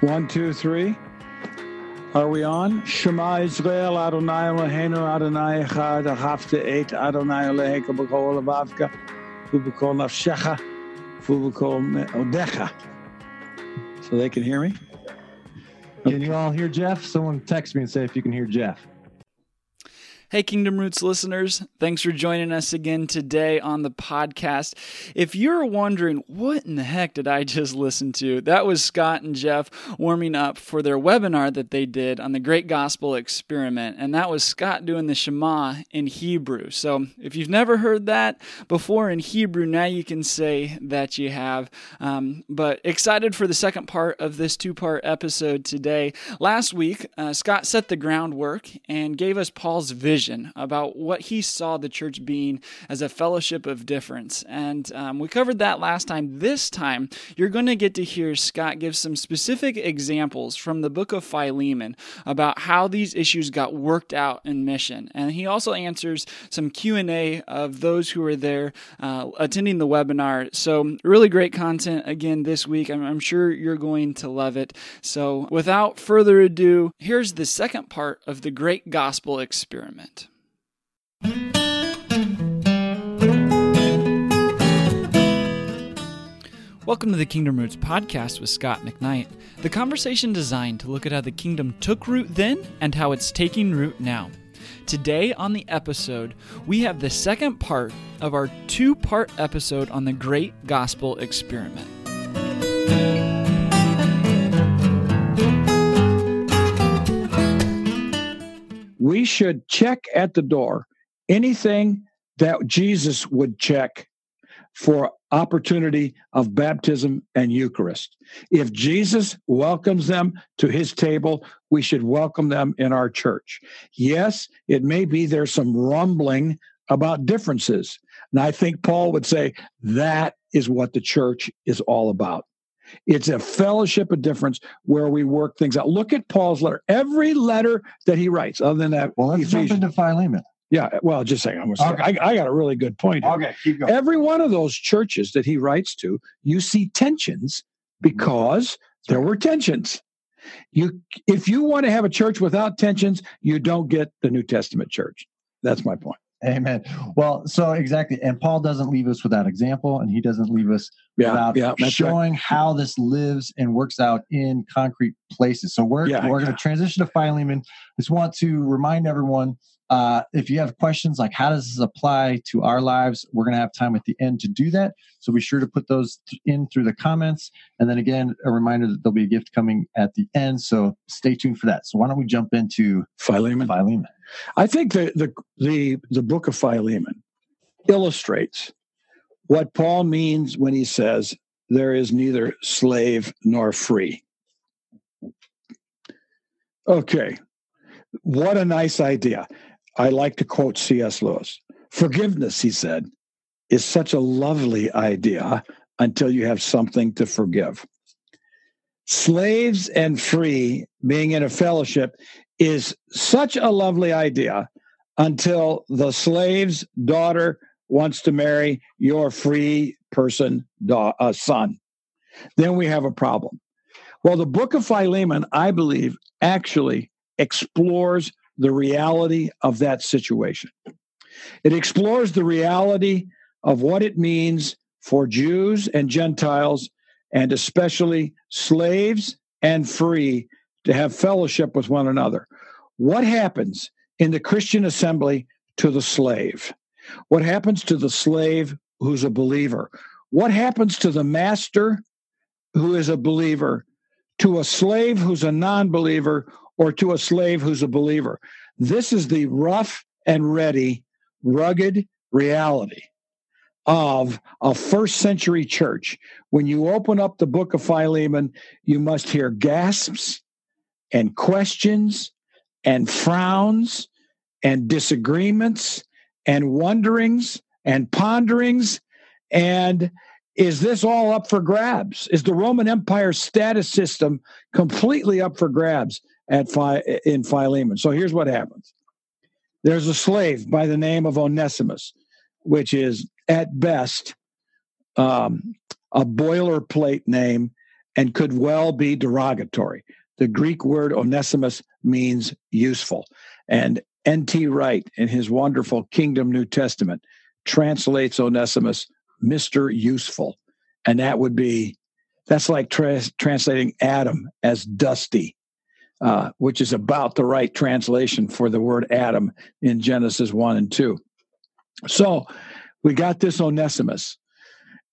One, two, three. Are we on? Shema Israel Adonai Eloheinu Adonai Echad Ahavta Et Adonai Eloheka B'kol Levavka U'B'kol Nafshecha U'B'kol Odecha. So they can hear me? Can you all hear Jeff? Someone text me and say if you can hear Jeff. Hey, Kingdom Roots listeners, thanks for joining us again today on the podcast. If you're wondering, what in the heck did I just listen to? That was Scot and Jeff warming up for their webinar that they did on the Great Gospel Experiment. And that was Scot doing the Shema in Hebrew. So if you've never heard that before in Hebrew, now you can say that you have. Um, but excited for the second part of this two part episode today. Last week, uh, Scot set the groundwork and gave us Paul's vision vision about what he saw the church being as a fellowship of difference. And um, we covered that last time. This time, you're going to get to hear Scot give some specific examples from the book of Philemon about how these issues got worked out in mission. And he also answers some Q&A of those who were there uh, attending the webinar. So really great content again this week. I'm, I'm sure you're going to love it. So without further ado, here's the second part of the Great Gospel Experiment. Welcome to the Kingdom Roots podcast with Scot McKnight, the conversation designed to look at how the kingdom took root then and how it's taking root now. Today on the episode, we have the second part of our two part episode on the Great Gospel Experiment. We should check at the door anything that Jesus would check for opportunity of baptism and Eucharist. If Jesus welcomes them to his table, we should welcome them in our church. Yes, it may be there's some rumbling about differences. And I think Paul would say that is what the church is all about. It's a fellowship of difference where we work things out. Look at Paul's letter. Every letter that he writes, other than that, well, let's Ephesians. jump into Philemon. Yeah, well, just saying. Okay. I, I got a really good point. Here. Okay, keep going. Every one of those churches that he writes to, you see tensions because mm-hmm. there were tensions. You, if you want to have a church without tensions, you don't get the New Testament church. That's my point. Amen. Well, so exactly, and Paul doesn't leave us without example, and he doesn't leave us yeah, without yeah, showing right. how this lives and works out in concrete places. So we're yeah, we're going to transition to Philemon. Just want to remind everyone uh, if you have questions like how does this apply to our lives, we're going to have time at the end to do that. So be sure to put those in through the comments. And then again, a reminder that there'll be a gift coming at the end. So stay tuned for that. So why don't we jump into Philemon? Philemon. I think the the the, the book of Philemon illustrates what Paul means when he says there is neither slave nor free. Okay, what a nice idea. I like to quote C.S. Lewis. Forgiveness, he said, is such a lovely idea until you have something to forgive. Slaves and free being in a fellowship is such a lovely idea until the slave's daughter wants to marry your free person da- uh, son. Then we have a problem. Well, the book of Philemon, I believe, actually explores the reality of that situation. It explores the reality of what it means for Jews and Gentiles, and especially slaves and free, to have fellowship with one another. What happens in the Christian assembly to the slave? What happens to the slave who's a believer? What happens to the master who is a believer, to a slave who's a non believer, or to a slave who's a believer. This is the rough and ready, rugged reality of a first century church. When you open up the book of Philemon, you must hear gasps and questions and frowns and disagreements and wonderings and ponderings. And is this all up for grabs? Is the Roman Empire status system completely up for grabs? at Phi, in Philemon. So here's what happens. There's a slave by the name of Onesimus, which is at best um, a boilerplate name and could well be derogatory. The Greek word onesimus means useful. And N.T. Wright, in his wonderful Kingdom New Testament, translates Onesimus Mr. Useful. And that would be, that's like tra- translating Adam as dusty, uh, which is about the right translation for the word Adam in Genesis 1 and 2. So we got this Onesimus.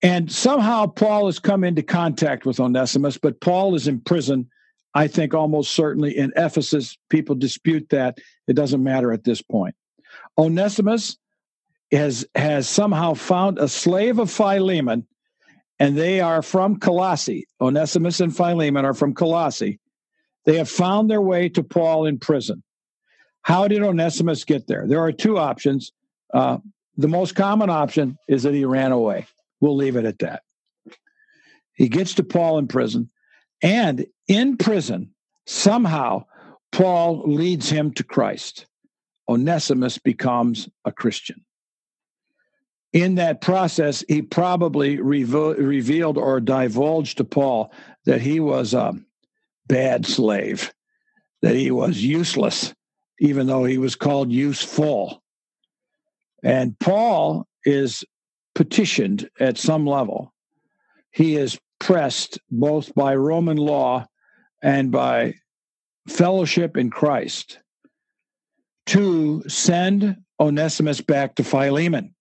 And somehow Paul has come into contact with Onesimus, but Paul is in prison, I think almost certainly in Ephesus. People dispute that. It doesn't matter at this point. Onesimus has, has somehow found a slave of Philemon, and they are from Colossae. Onesimus and Philemon are from Colossae. They have found their way to Paul in prison. How did Onesimus get there? There are two options. Uh, the most common option is that he ran away. We'll leave it at that. He gets to Paul in prison, and in prison, somehow, Paul leads him to Christ. Onesimus becomes a Christian. In that process, he probably revo- revealed or divulged to Paul that he was a bad slave, that he was useless, even though he was called useful. And Paul is petitioned at some level. He is pressed both by Roman law and by fellowship in Christ to send Onesimus back to Philemon.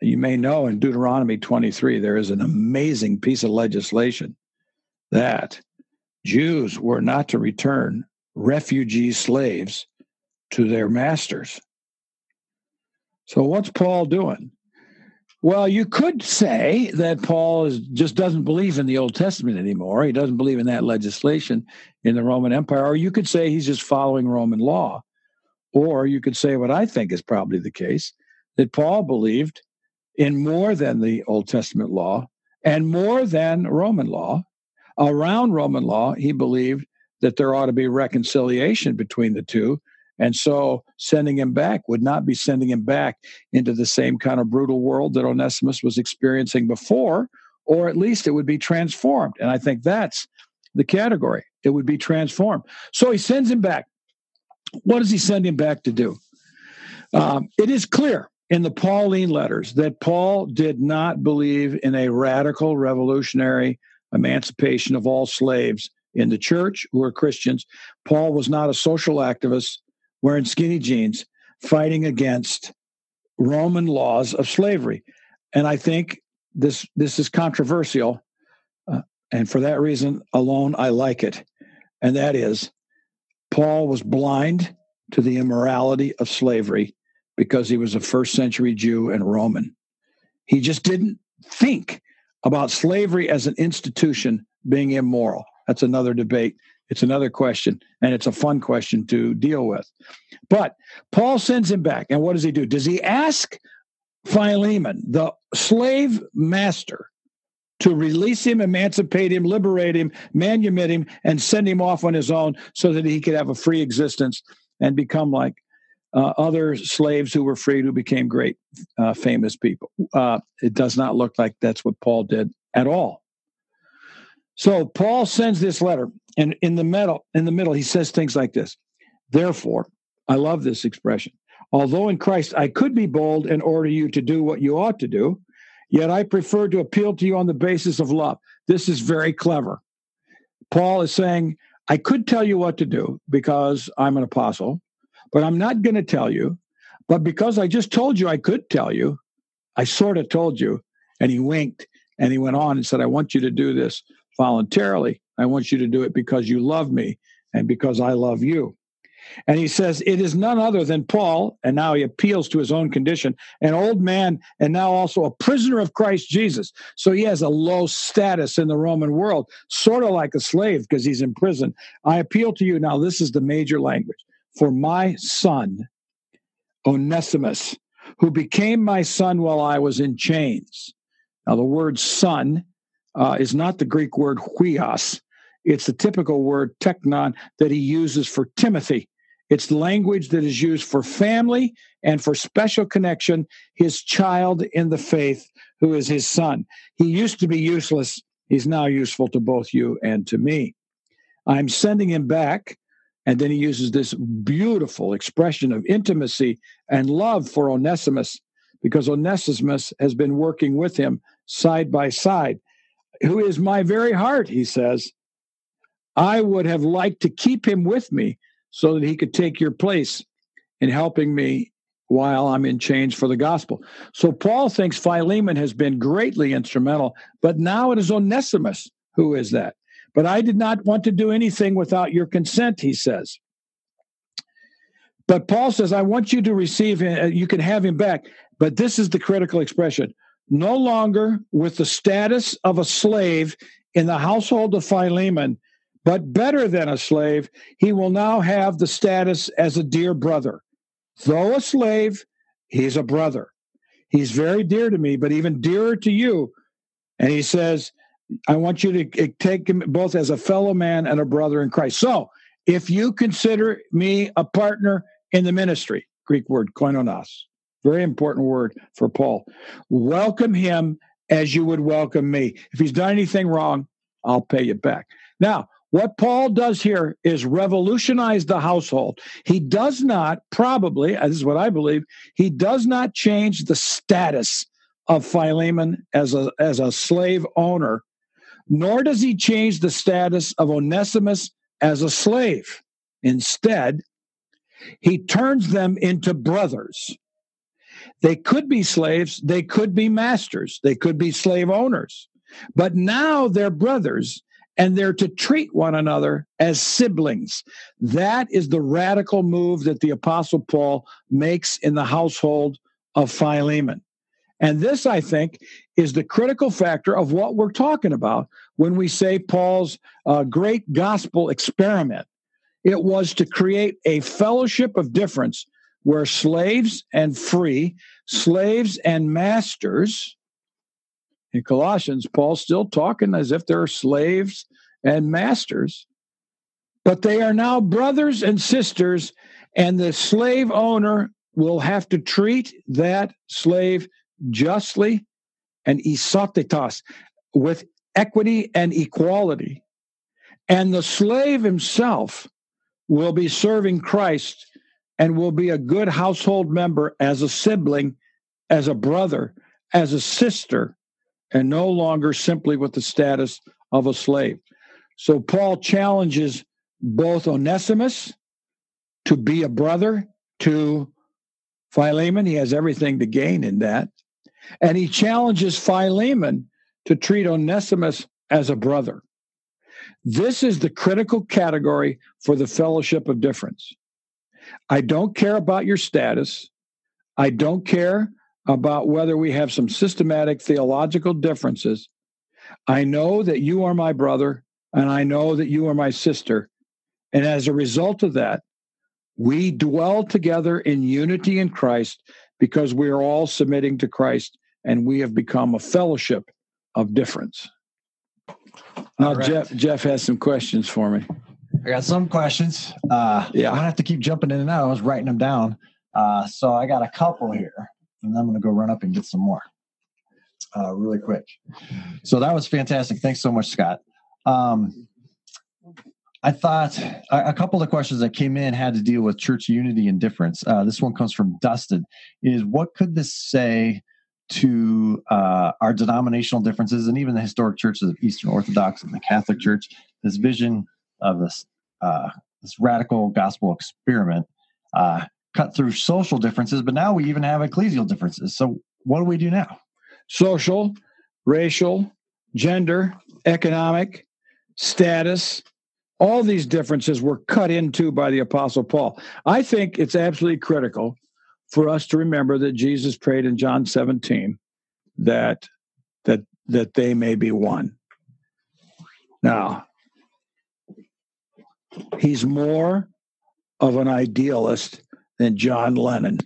You may know in Deuteronomy 23, there is an amazing piece of legislation that Jews were not to return refugee slaves to their masters. So what's Paul doing? Well, you could say that Paul is, just doesn't believe in the Old Testament anymore. He doesn't believe in that legislation in the Roman Empire. Or you could say he's just following Roman law. Or you could say what I think is probably the case that Paul believed in more than the Old Testament law and more than Roman law. Around Roman law, he believed that there ought to be reconciliation between the two and so sending him back would not be sending him back into the same kind of brutal world that Onesimus was experiencing before, or at least it would be transformed. And I think that's the category. It would be transformed. So he sends him back. What does he send him back to do? Um, it is clear in the Pauline letters that Paul did not believe in a radical revolutionary emancipation of all slaves in the church who were Christians. Paul was not a social activist wearing skinny jeans, fighting against Roman laws of slavery. And I think this this is controversial, uh, and for that reason alone, I like it. And that is, Paul was blind to the immorality of slavery because he was a first century Jew and Roman. He just didn't think about slavery as an institution being immoral. That's another debate it's another question, and it's a fun question to deal with. But Paul sends him back, and what does he do? Does he ask Philemon, the slave master, to release him, emancipate him, liberate him, manumit him, and send him off on his own so that he could have a free existence and become like uh, other slaves who were freed who became great, uh, famous people? Uh, it does not look like that's what Paul did at all. So Paul sends this letter, and in the middle, in the middle, he says things like this. Therefore, I love this expression. Although in Christ I could be bold and order you to do what you ought to do, yet I prefer to appeal to you on the basis of love. This is very clever. Paul is saying, I could tell you what to do because I'm an apostle, but I'm not going to tell you. But because I just told you I could tell you, I sort of told you. And he winked and he went on and said, I want you to do this voluntarily. I want you to do it because you love me and because I love you. And he says, It is none other than Paul, and now he appeals to his own condition, an old man, and now also a prisoner of Christ Jesus. So he has a low status in the Roman world, sort of like a slave because he's in prison. I appeal to you now, this is the major language for my son, Onesimus, who became my son while I was in chains. Now, the word son uh, is not the Greek word huios. It's the typical word teknon that he uses for Timothy. It's language that is used for family and for special connection, his child in the faith, who is his son. He used to be useless He's now useful to both you and to me. I'm sending him back. And then he uses this beautiful expression of intimacy and love for Onesimus because Onesimus has been working with him side by side, who is my very heart, he says. I would have liked to keep him with me so that he could take your place in helping me while I'm in chains for the gospel. So Paul thinks Philemon has been greatly instrumental, but now it is Onesimus who is that. But I did not want to do anything without your consent, he says. But Paul says, I want you to receive him, uh, you can have him back. But this is the critical expression no longer with the status of a slave in the household of Philemon, but better than a slave, he will now have the status as a dear brother. Though a slave, he's a brother. He's very dear to me, but even dearer to you. And he says, I want you to eh, take him both as a fellow man and a brother in Christ. So if you consider me a partner in the ministry, Greek word koinonos, very important word for Paul, welcome him as you would welcome me. If he's done anything wrong, I'll pay you back. Now, what Paul does here is revolutionize the household. He does not, probably, uh, this is what I believe, he does not change the status of Philemon as a, as a slave owner, nor does he change the status of Onesimus as a slave. Instead, he turns them into brothers. They could be slaves, they could be masters, they could be slave owners, but now they're brothers and they're to treat one another as siblings. That is the radical move that the Apostle Paul makes in the household of Philemon. And this, I think, is the critical factor of what we're talking about when we say Paul's uh, great gospel experiment. It was to create a fellowship of difference where slaves and free, slaves and masters, in Colossians, Paul's still talking as if they're slaves and masters, but they are now brothers and sisters, and the slave owner will have to treat that slave justly and isotetos with equity and equality. And the slave himself will be serving Christ and will be a good household member as a sibling, as a brother, as a sister, and no longer simply with the status of a slave. So Paul challenges both Onesimus to be a brother to Philemon. He has everything to gain in that. And he challenges Philemon to treat Onesimus as a brother. This is the critical category for the fellowship of difference. I don't care about your status. I don't care about whether we have some systematic theological differences. I know that you are my brother, and I know that you are my sister. And as a result of that, we dwell together in unity in Christ because we are all submitting to Christ and we have become a fellowship of difference. Now, right. Jeff, Jeff has some questions for me. I got some questions. Uh, yeah, I'm gonna have to keep jumping in and out. I was writing them down, uh, so I got a couple here and I'm going to go run up and get some more uh, really quick. So that was fantastic. Thanks so much, Scot. Um, I thought a, a, couple of questions that came in had to deal with church unity and difference. Uh, this one comes from Dustin. Is what could this say to uh, our denominational differences and even the historic churches of Eastern Orthodox and the Catholic Church? This vision of this uh, this radical gospel experiment uh, cut through social differences, but now we even have ecclesial differences. So what do we do now? Social, racial, gender, economic, status, all these differences were cut into by the Apostle Paul. I think it's absolutely critical for us to remember that Jesus prayed in John 17 that that that they may be one. Now, he's more of an idealist than John Lennon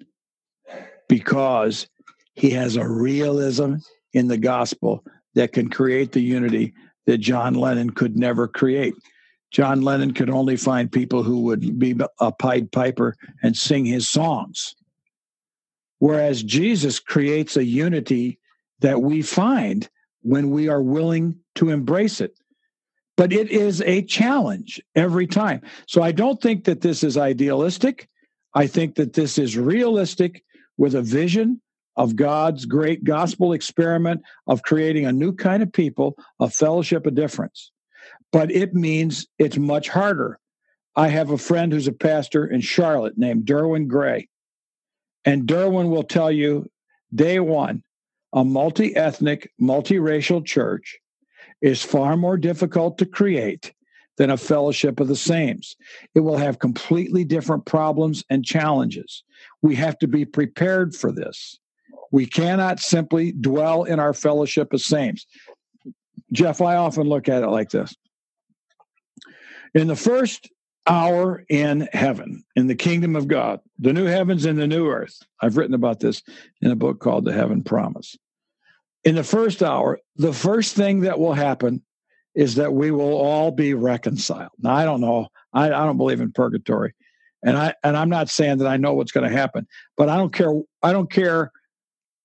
because he has a realism in the gospel that can create the unity that John Lennon could never create. John Lennon could only find people who would be a Pied Piper and sing his songs. Whereas Jesus creates a unity that we find when we are willing to embrace it. But it is a challenge every time. So I don't think that this is idealistic. I think that this is realistic with a vision of God's great gospel experiment of creating a new kind of people, a fellowship of difference. But it means it's much harder. I have a friend who's a pastor in Charlotte named Derwin Gray. And Derwin will tell you day one, a multi ethnic, multiracial church is far more difficult to create than a fellowship of the saints. It will have completely different problems and challenges. We have to be prepared for this. We cannot simply dwell in our fellowship of saints. Jeff, I often look at it like this. In the first hour in heaven, in the kingdom of God, the new heavens and the new earth, I've written about this in a book called The Heaven Promise in the first hour, the first thing that will happen is that we will all be reconciled. Now, I don't know. I, I don't believe in purgatory. And I and I'm not saying that I know what's going to happen, but I don't care. I don't care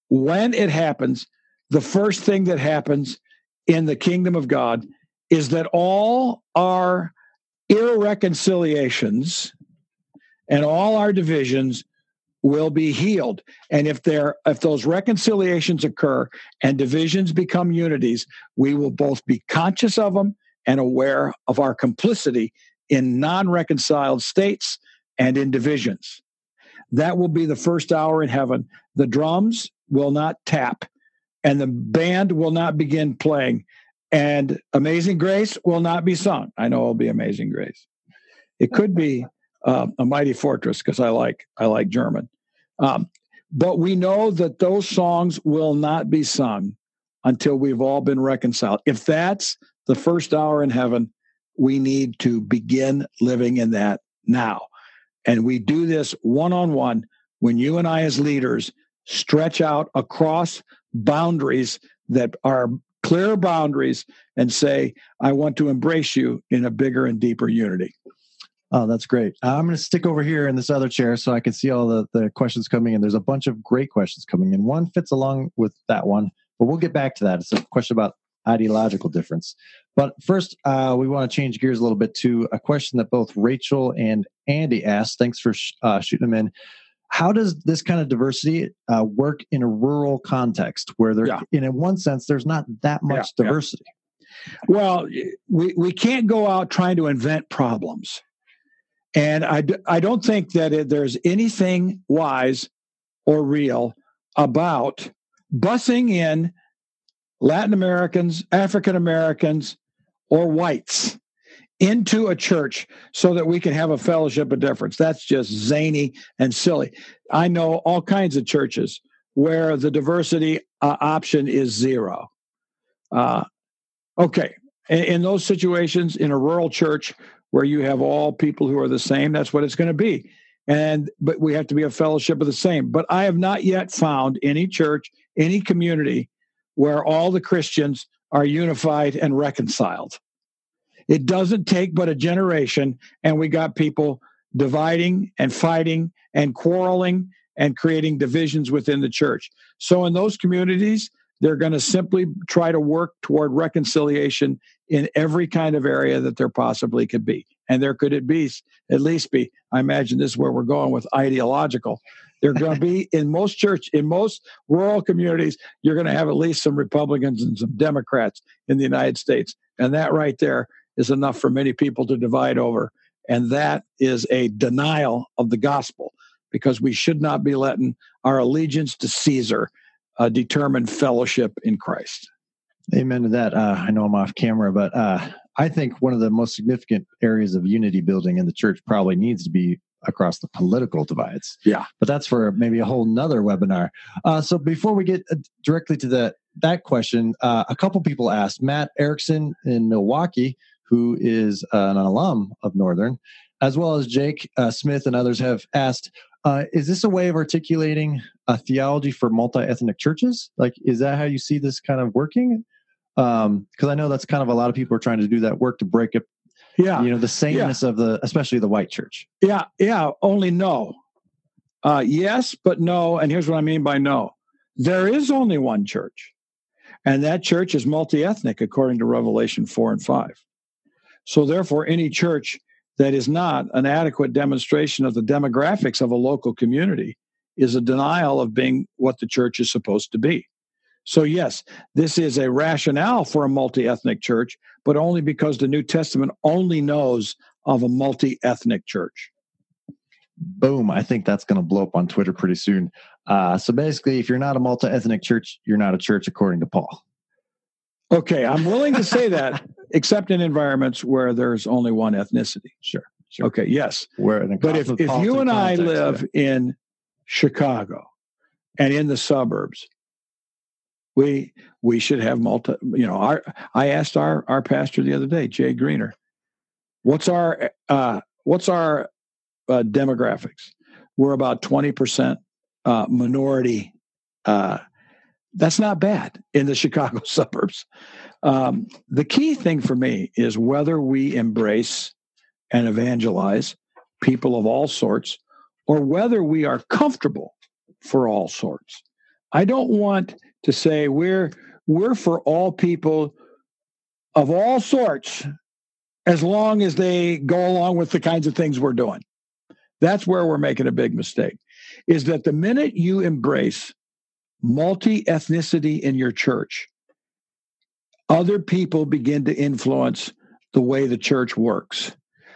when it happens. The first thing that happens in the kingdom of God is that all our irreconciliations and all our divisions will be healed. And if there if those reconciliations occur and divisions become unities we will both be conscious of them and aware of our complicity in non-reconciled states and in divisions. That will be the first hour in heaven. The drums will not tap and the band will not begin playing. And amazing grace will not be sung. I know it'll be amazing grace. It could be uh, a mighty fortress because I like I like German. Um, but we know that those songs will not be sung until we've all been reconciled. If that's the first hour in heaven, we need to begin living in that now. And we do this one on one when you and I, as leaders, stretch out across boundaries that are clear boundaries and say, I want to embrace you in a bigger and deeper unity. Oh, that's great. Uh, I'm going to stick over here in this other chair so I can see all the, the questions coming in. There's a bunch of great questions coming in. One fits along with that one, but we'll get back to that. It's a question about ideological difference. But first, uh, we want to change gears a little bit to a question that both Rachel and Andy asked. Thanks for sh- uh, shooting them in. How does this kind of diversity uh, work in a rural context where there, yeah. in one sense, there's not that much yeah, diversity? Yeah. Well, we, we can't go out trying to invent problems and I, I don't think that it, there's anything wise or real about busing in Latin Americans, African Americans, or whites into a church so that we can have a fellowship of difference. That's just zany and silly. I know all kinds of churches where the diversity uh, option is zero. Uh, okay. In, in those situations, in a rural church where you have all people who are the same. That's what it's going to be. And but we have to be a fellowship of the same. But I have not yet found any church, any community where all the Christians are unified and reconciled. It doesn't take but a generation, and we got people dividing and fighting and quarreling and creating divisions within the church. So, in those communities, they're going to simply try to work toward reconciliation in every kind of area that there possibly could be. And there could it be, at least be, I imagine this is where we're going with ideological. They're going to be in most church, in most rural communities, you're going to have at least some Republicans and some Democrats in the United States. And that right there is enough for many people to divide over. And that is a denial of the gospel because we should not be letting our allegiance to Caesar uh, determine fellowship in Christ. Amen to that. Uh, I know I'm off camera, but uh, I think one of the most significant areas of unity building in the church probably needs to be across the political divides. Yeah. But that's for maybe a whole nother webinar. Uh, so before we get uh, directly to the, that question, uh, a couple people asked Matt Erickson in Milwaukee, who is an alum of Northern, as well as Jake uh, Smith and others have asked, uh, is this a way of articulating a theology for multi-ethnic churches? Like, is that how you see this kind of working? Because um, I know that's kind of a lot of people are trying to do that work to break up. Yeah, you know the sameness yeah. of the, especially the white church. Yeah, yeah. Only no. Uh, yes, but no. And here's what I mean by no. There is only one church, And that church is multi ethnic according to Revelation 4 and 5. So, therefore, any church that is not an adequate demonstration of the demographics of a local community is a denial of being what the church is supposed to be. So, yes, this is a rationale for a multi ethnic church, but only because the New Testament only knows of a multi ethnic church. Boom. I think that's going to blow up on Twitter pretty soon. Uh, so, basically, if you're not a multi ethnic church, you're not a church according to Paul. Okay, I'm willing to say that, except in environments where there's only one ethnicity. Sure. sure. Okay, yes. Where but if, if you and I live yeah. in Chicago and in the suburbs, we we should have multi you know our i asked our our pastor the other day jay greener what's our uh what's our uh, demographics? We're about 20% uh minority uh that's not bad in the chicago suburbs. Um the key thing for me is whether we embrace and evangelize people of all sorts or whether we are comfortable for all sorts. I don't want to say we're we're for all people of all sorts as long as they go along with the kinds of things we're doing. That's where we're making a big mistake. Is that the minute you embrace multi ethnicity in your church, other people begin to influence the way the church works.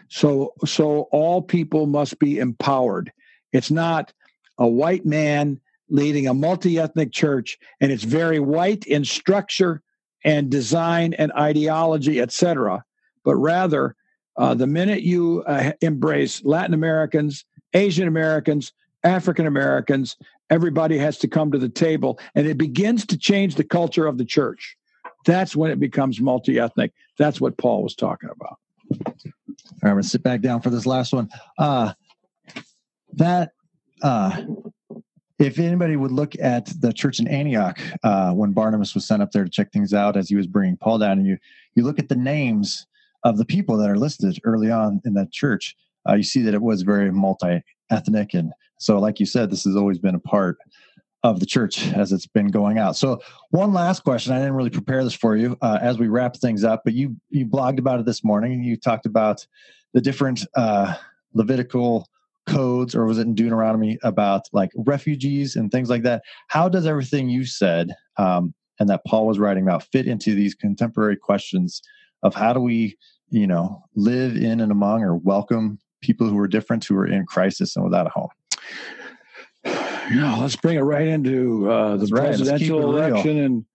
So, so all people must be empowered. It's not a white man leading a multi ethnic church, and it's very white in structure and design and ideology, etc. But rather, uh, the minute you uh, embrace Latin Americans, Asian Americans, African Americans, everybody has to come to the table, and it begins to change the culture of the church. That's when it becomes multi ethnic. That's what Paul was talking about. All right, I'm going to sit back down for this last one. Uh, that uh, if anybody would look at the church in Antioch uh, when Barnabas was sent up there to check things out as he was bringing Paul down, and you you look at the names of the people that are listed early on in that church, uh, you see that it was very multi ethnic, and so like you said, this has always been a part of the church as it's been going out. So one last question, I didn't really prepare this for you uh, as we wrap things up, but you you blogged about it this morning. And you talked about the different uh, Levitical codes or was it in Deuteronomy about like refugees and things like that? How does everything you said um, and that Paul was writing about fit into these contemporary questions of how do we, you know, live in and among or welcome people who are different, who are in crisis and without a home? Yeah, let's bring it right into uh, the right. presidential election real. and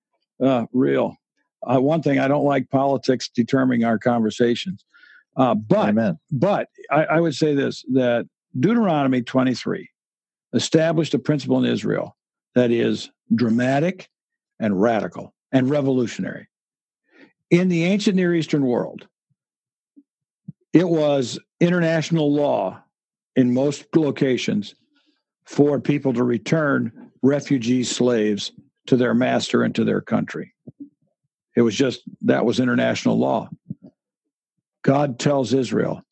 uh, real. Uh, one thing I don't like politics determining our conversations. Uh, but Amen. but I, I, would say this that Deuteronomy 23 established a principle in Israel that is dramatic and radical and revolutionary. In the ancient Near Eastern world, it was international law in most locations for people to return refugee slaves to their master and to their country. It was just that was international law. God tells Israel,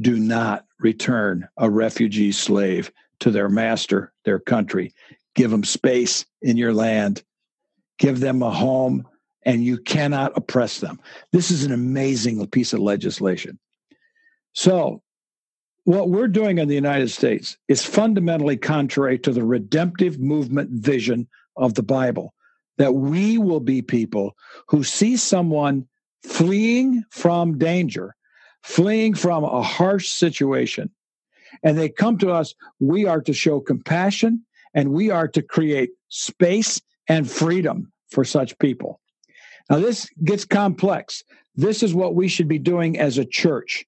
do not return a refugee slave to their master, their country. Give them space in your land, give them a home, and you cannot oppress them. This is an amazing piece of legislation. So, what we're doing in the United States is fundamentally contrary to the redemptive movement vision of the Bible that we will be people who see someone fleeing from danger fleeing from a harsh situation. And they come to us, we are to show compassion and we are to create space and freedom for such people. Now, this gets complex. This is what we should be doing as a church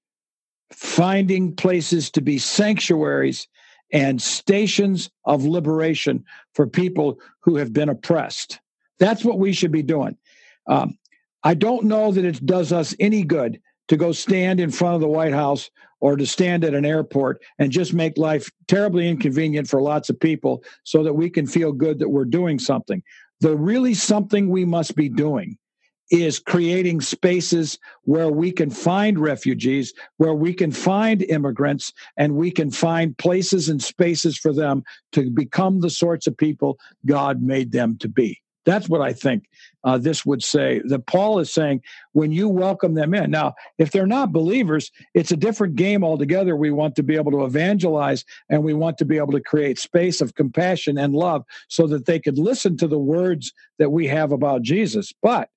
finding places to be sanctuaries and stations of liberation for people who have been oppressed. That's what we should be doing. Um, I don't know that it does us any good to go stand in front of the White House or to stand at an airport and just make life terribly inconvenient for lots of people so that we can feel good that we're doing something. The really something we must be doing is creating spaces where we can find refugees, where we can find immigrants, and we can find places and spaces for them to become the sorts of people God made them to be. That's what I think uh, this would say. That Paul is saying when you welcome them in. Now, if they're not believers, it's a different game altogether. We want to be able to evangelize and we want to be able to create space of compassion and love so that they could listen to the words that we have about Jesus. But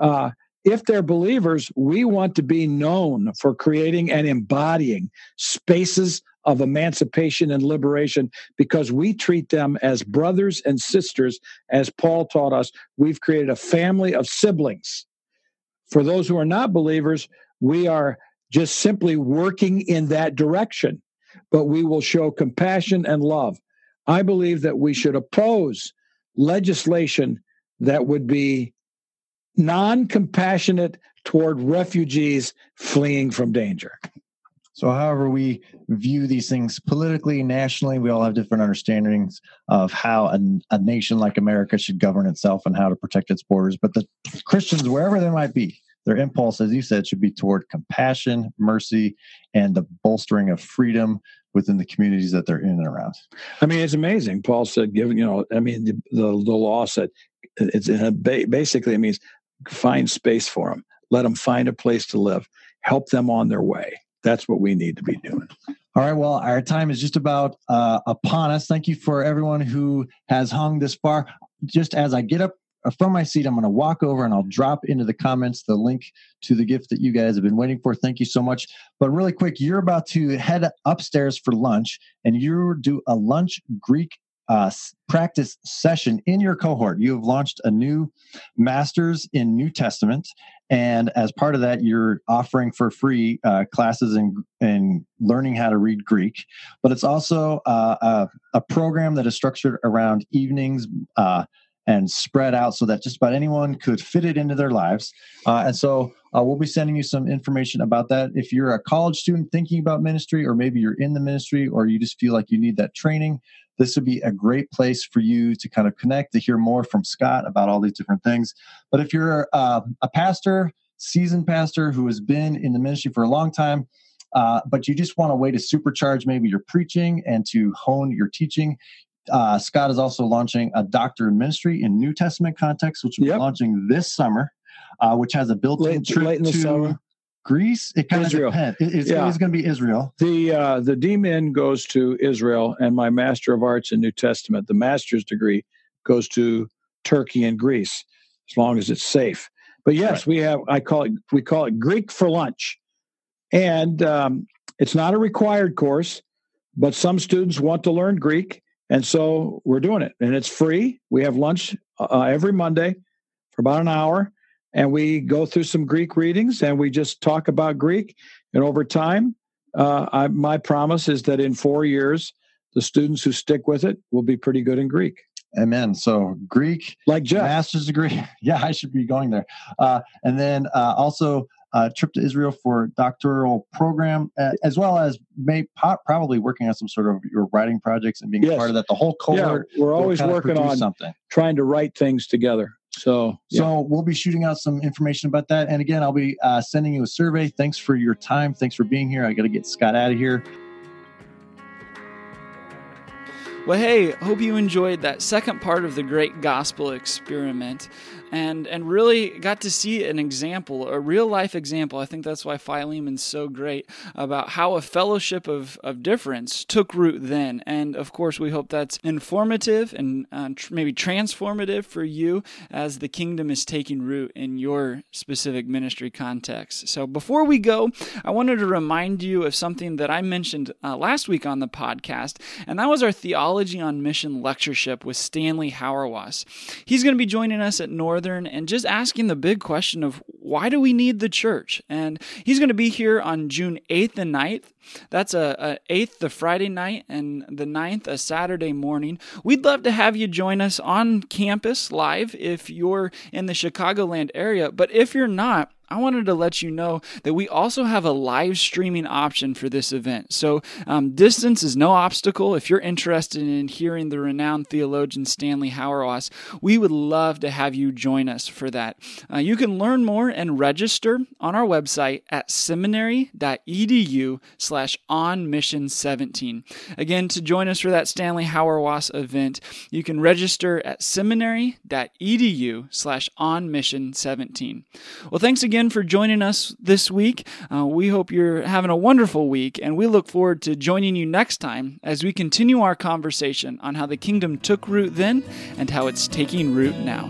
uh, if they're believers, we want to be known for creating and embodying spaces of emancipation and liberation because we treat them as brothers and sisters, as Paul taught us. We've created a family of siblings. For those who are not believers, we are just simply working in that direction, but we will show compassion and love. I believe that we should oppose legislation that would be non compassionate toward refugees fleeing from danger. So, however, we view these things politically, nationally, we all have different understandings of how a, a, nation like America should govern itself and how to protect its borders. But the Christians, wherever they might be, their impulse, as you said, should be toward compassion, mercy, and the bolstering of freedom within the communities that they're in and around. I mean, it's amazing. Paul said, given, you know, I mean, the, the, the law said it's uh, basically it means find space for them, let them find a place to live, help them on their way. That's what we need to be doing. All right. Well, our time is just about uh, upon us. Thank you for everyone who has hung this far. Just as I get up from my seat, I'm going to walk over and I'll drop into the comments the link to the gift that you guys have been waiting for. Thank you so much. But really quick, you're about to head upstairs for lunch and you do a lunch Greek uh, practice session in your cohort. You have launched a new master's in New Testament, and as part of that, you're offering for free uh, classes in, in learning how to read Greek. But it's also uh, a, a, program that is structured around evenings uh, and spread out so that just about anyone could fit it into their lives. Uh, and so uh, we'll be sending you some information about that. If you're a college student thinking about ministry, or maybe you're in the ministry, or you just feel like you need that training, this would be a great place for you to kind of connect to hear more from Scot about all these different things. But if you're uh, a pastor, seasoned pastor who has been in the ministry for a long time, uh, but you just want a way to supercharge maybe your preaching and to hone your teaching, uh, Scot is also launching a doctor in ministry in New Testament context, which will yep. be launching this summer, uh, which has a built-in late, trip late in the to summer. Greece? It kind Israel. of depends. It's yeah. always going to be Israel. The uh, the DMin goes to Israel, and my Master of Arts in New Testament, the master's degree, goes to Turkey and Greece, as long as it's safe. But yes, right. we have. I call it. We call it Greek for lunch, and um, it's not a required course, but some students want to learn Greek, and so we're doing it, and it's free. We have lunch uh, every Monday for about an hour and we go through some Greek readings and we just talk about Greek. And over time, uh, I, my promise is that in four years, the students who stick with it will be pretty good in Greek. Amen. So Greek, like Jeff, master's degree. yeah, I should be going there. Uh, and then uh, also uh, trip to Israel for doctoral program, uh, as well as may probably working on some sort of your writing projects and being yes. part of that. The whole cohort. Yeah, we're always working on something, trying to write things together. So, yeah. so we'll be shooting out some information about that. And again, I'll be uh, sending you a survey. Thanks for your time. Thanks for being here. I got to get Scot out of here. Well, hey, hope you enjoyed that second part of the great gospel experiment and and really got to see an example, a real life example. I think that's why Philemon's so great about how a fellowship of, of difference took root then. And of course, we hope that's informative and uh, tr- maybe transformative for you as the kingdom is taking root in your specific ministry context. So before we go, I wanted to remind you of something that I mentioned uh, last week on the podcast, and that was our Theology on Mission lectureship with Stanley Hauerwas. He's going to be joining us at North Northern and just asking the big question of why do we need the church? And he's going to be here on June 8th and 9th. That's a, a 8th, the Friday night, and the 9th, a Saturday morning. We'd love to have you join us on campus live if you're in the Chicagoland area. But if you're not, I wanted to let you know that we also have a live streaming option for this event. So, um, distance is no obstacle. If you're interested in hearing the renowned theologian Stanley Hauerwas, we would love to have you join us for that. Uh, you can learn more and register on our website at seminary.edu slash on mission 17. Again, to join us for that Stanley Hauerwas event, you can register at seminary.edu slash on mission 17. Well, thanks again for joining us this week. Uh, we hope you're having a wonderful week, and we look forward to joining you next time as we continue our conversation on how the kingdom took root then and how it's taking root now.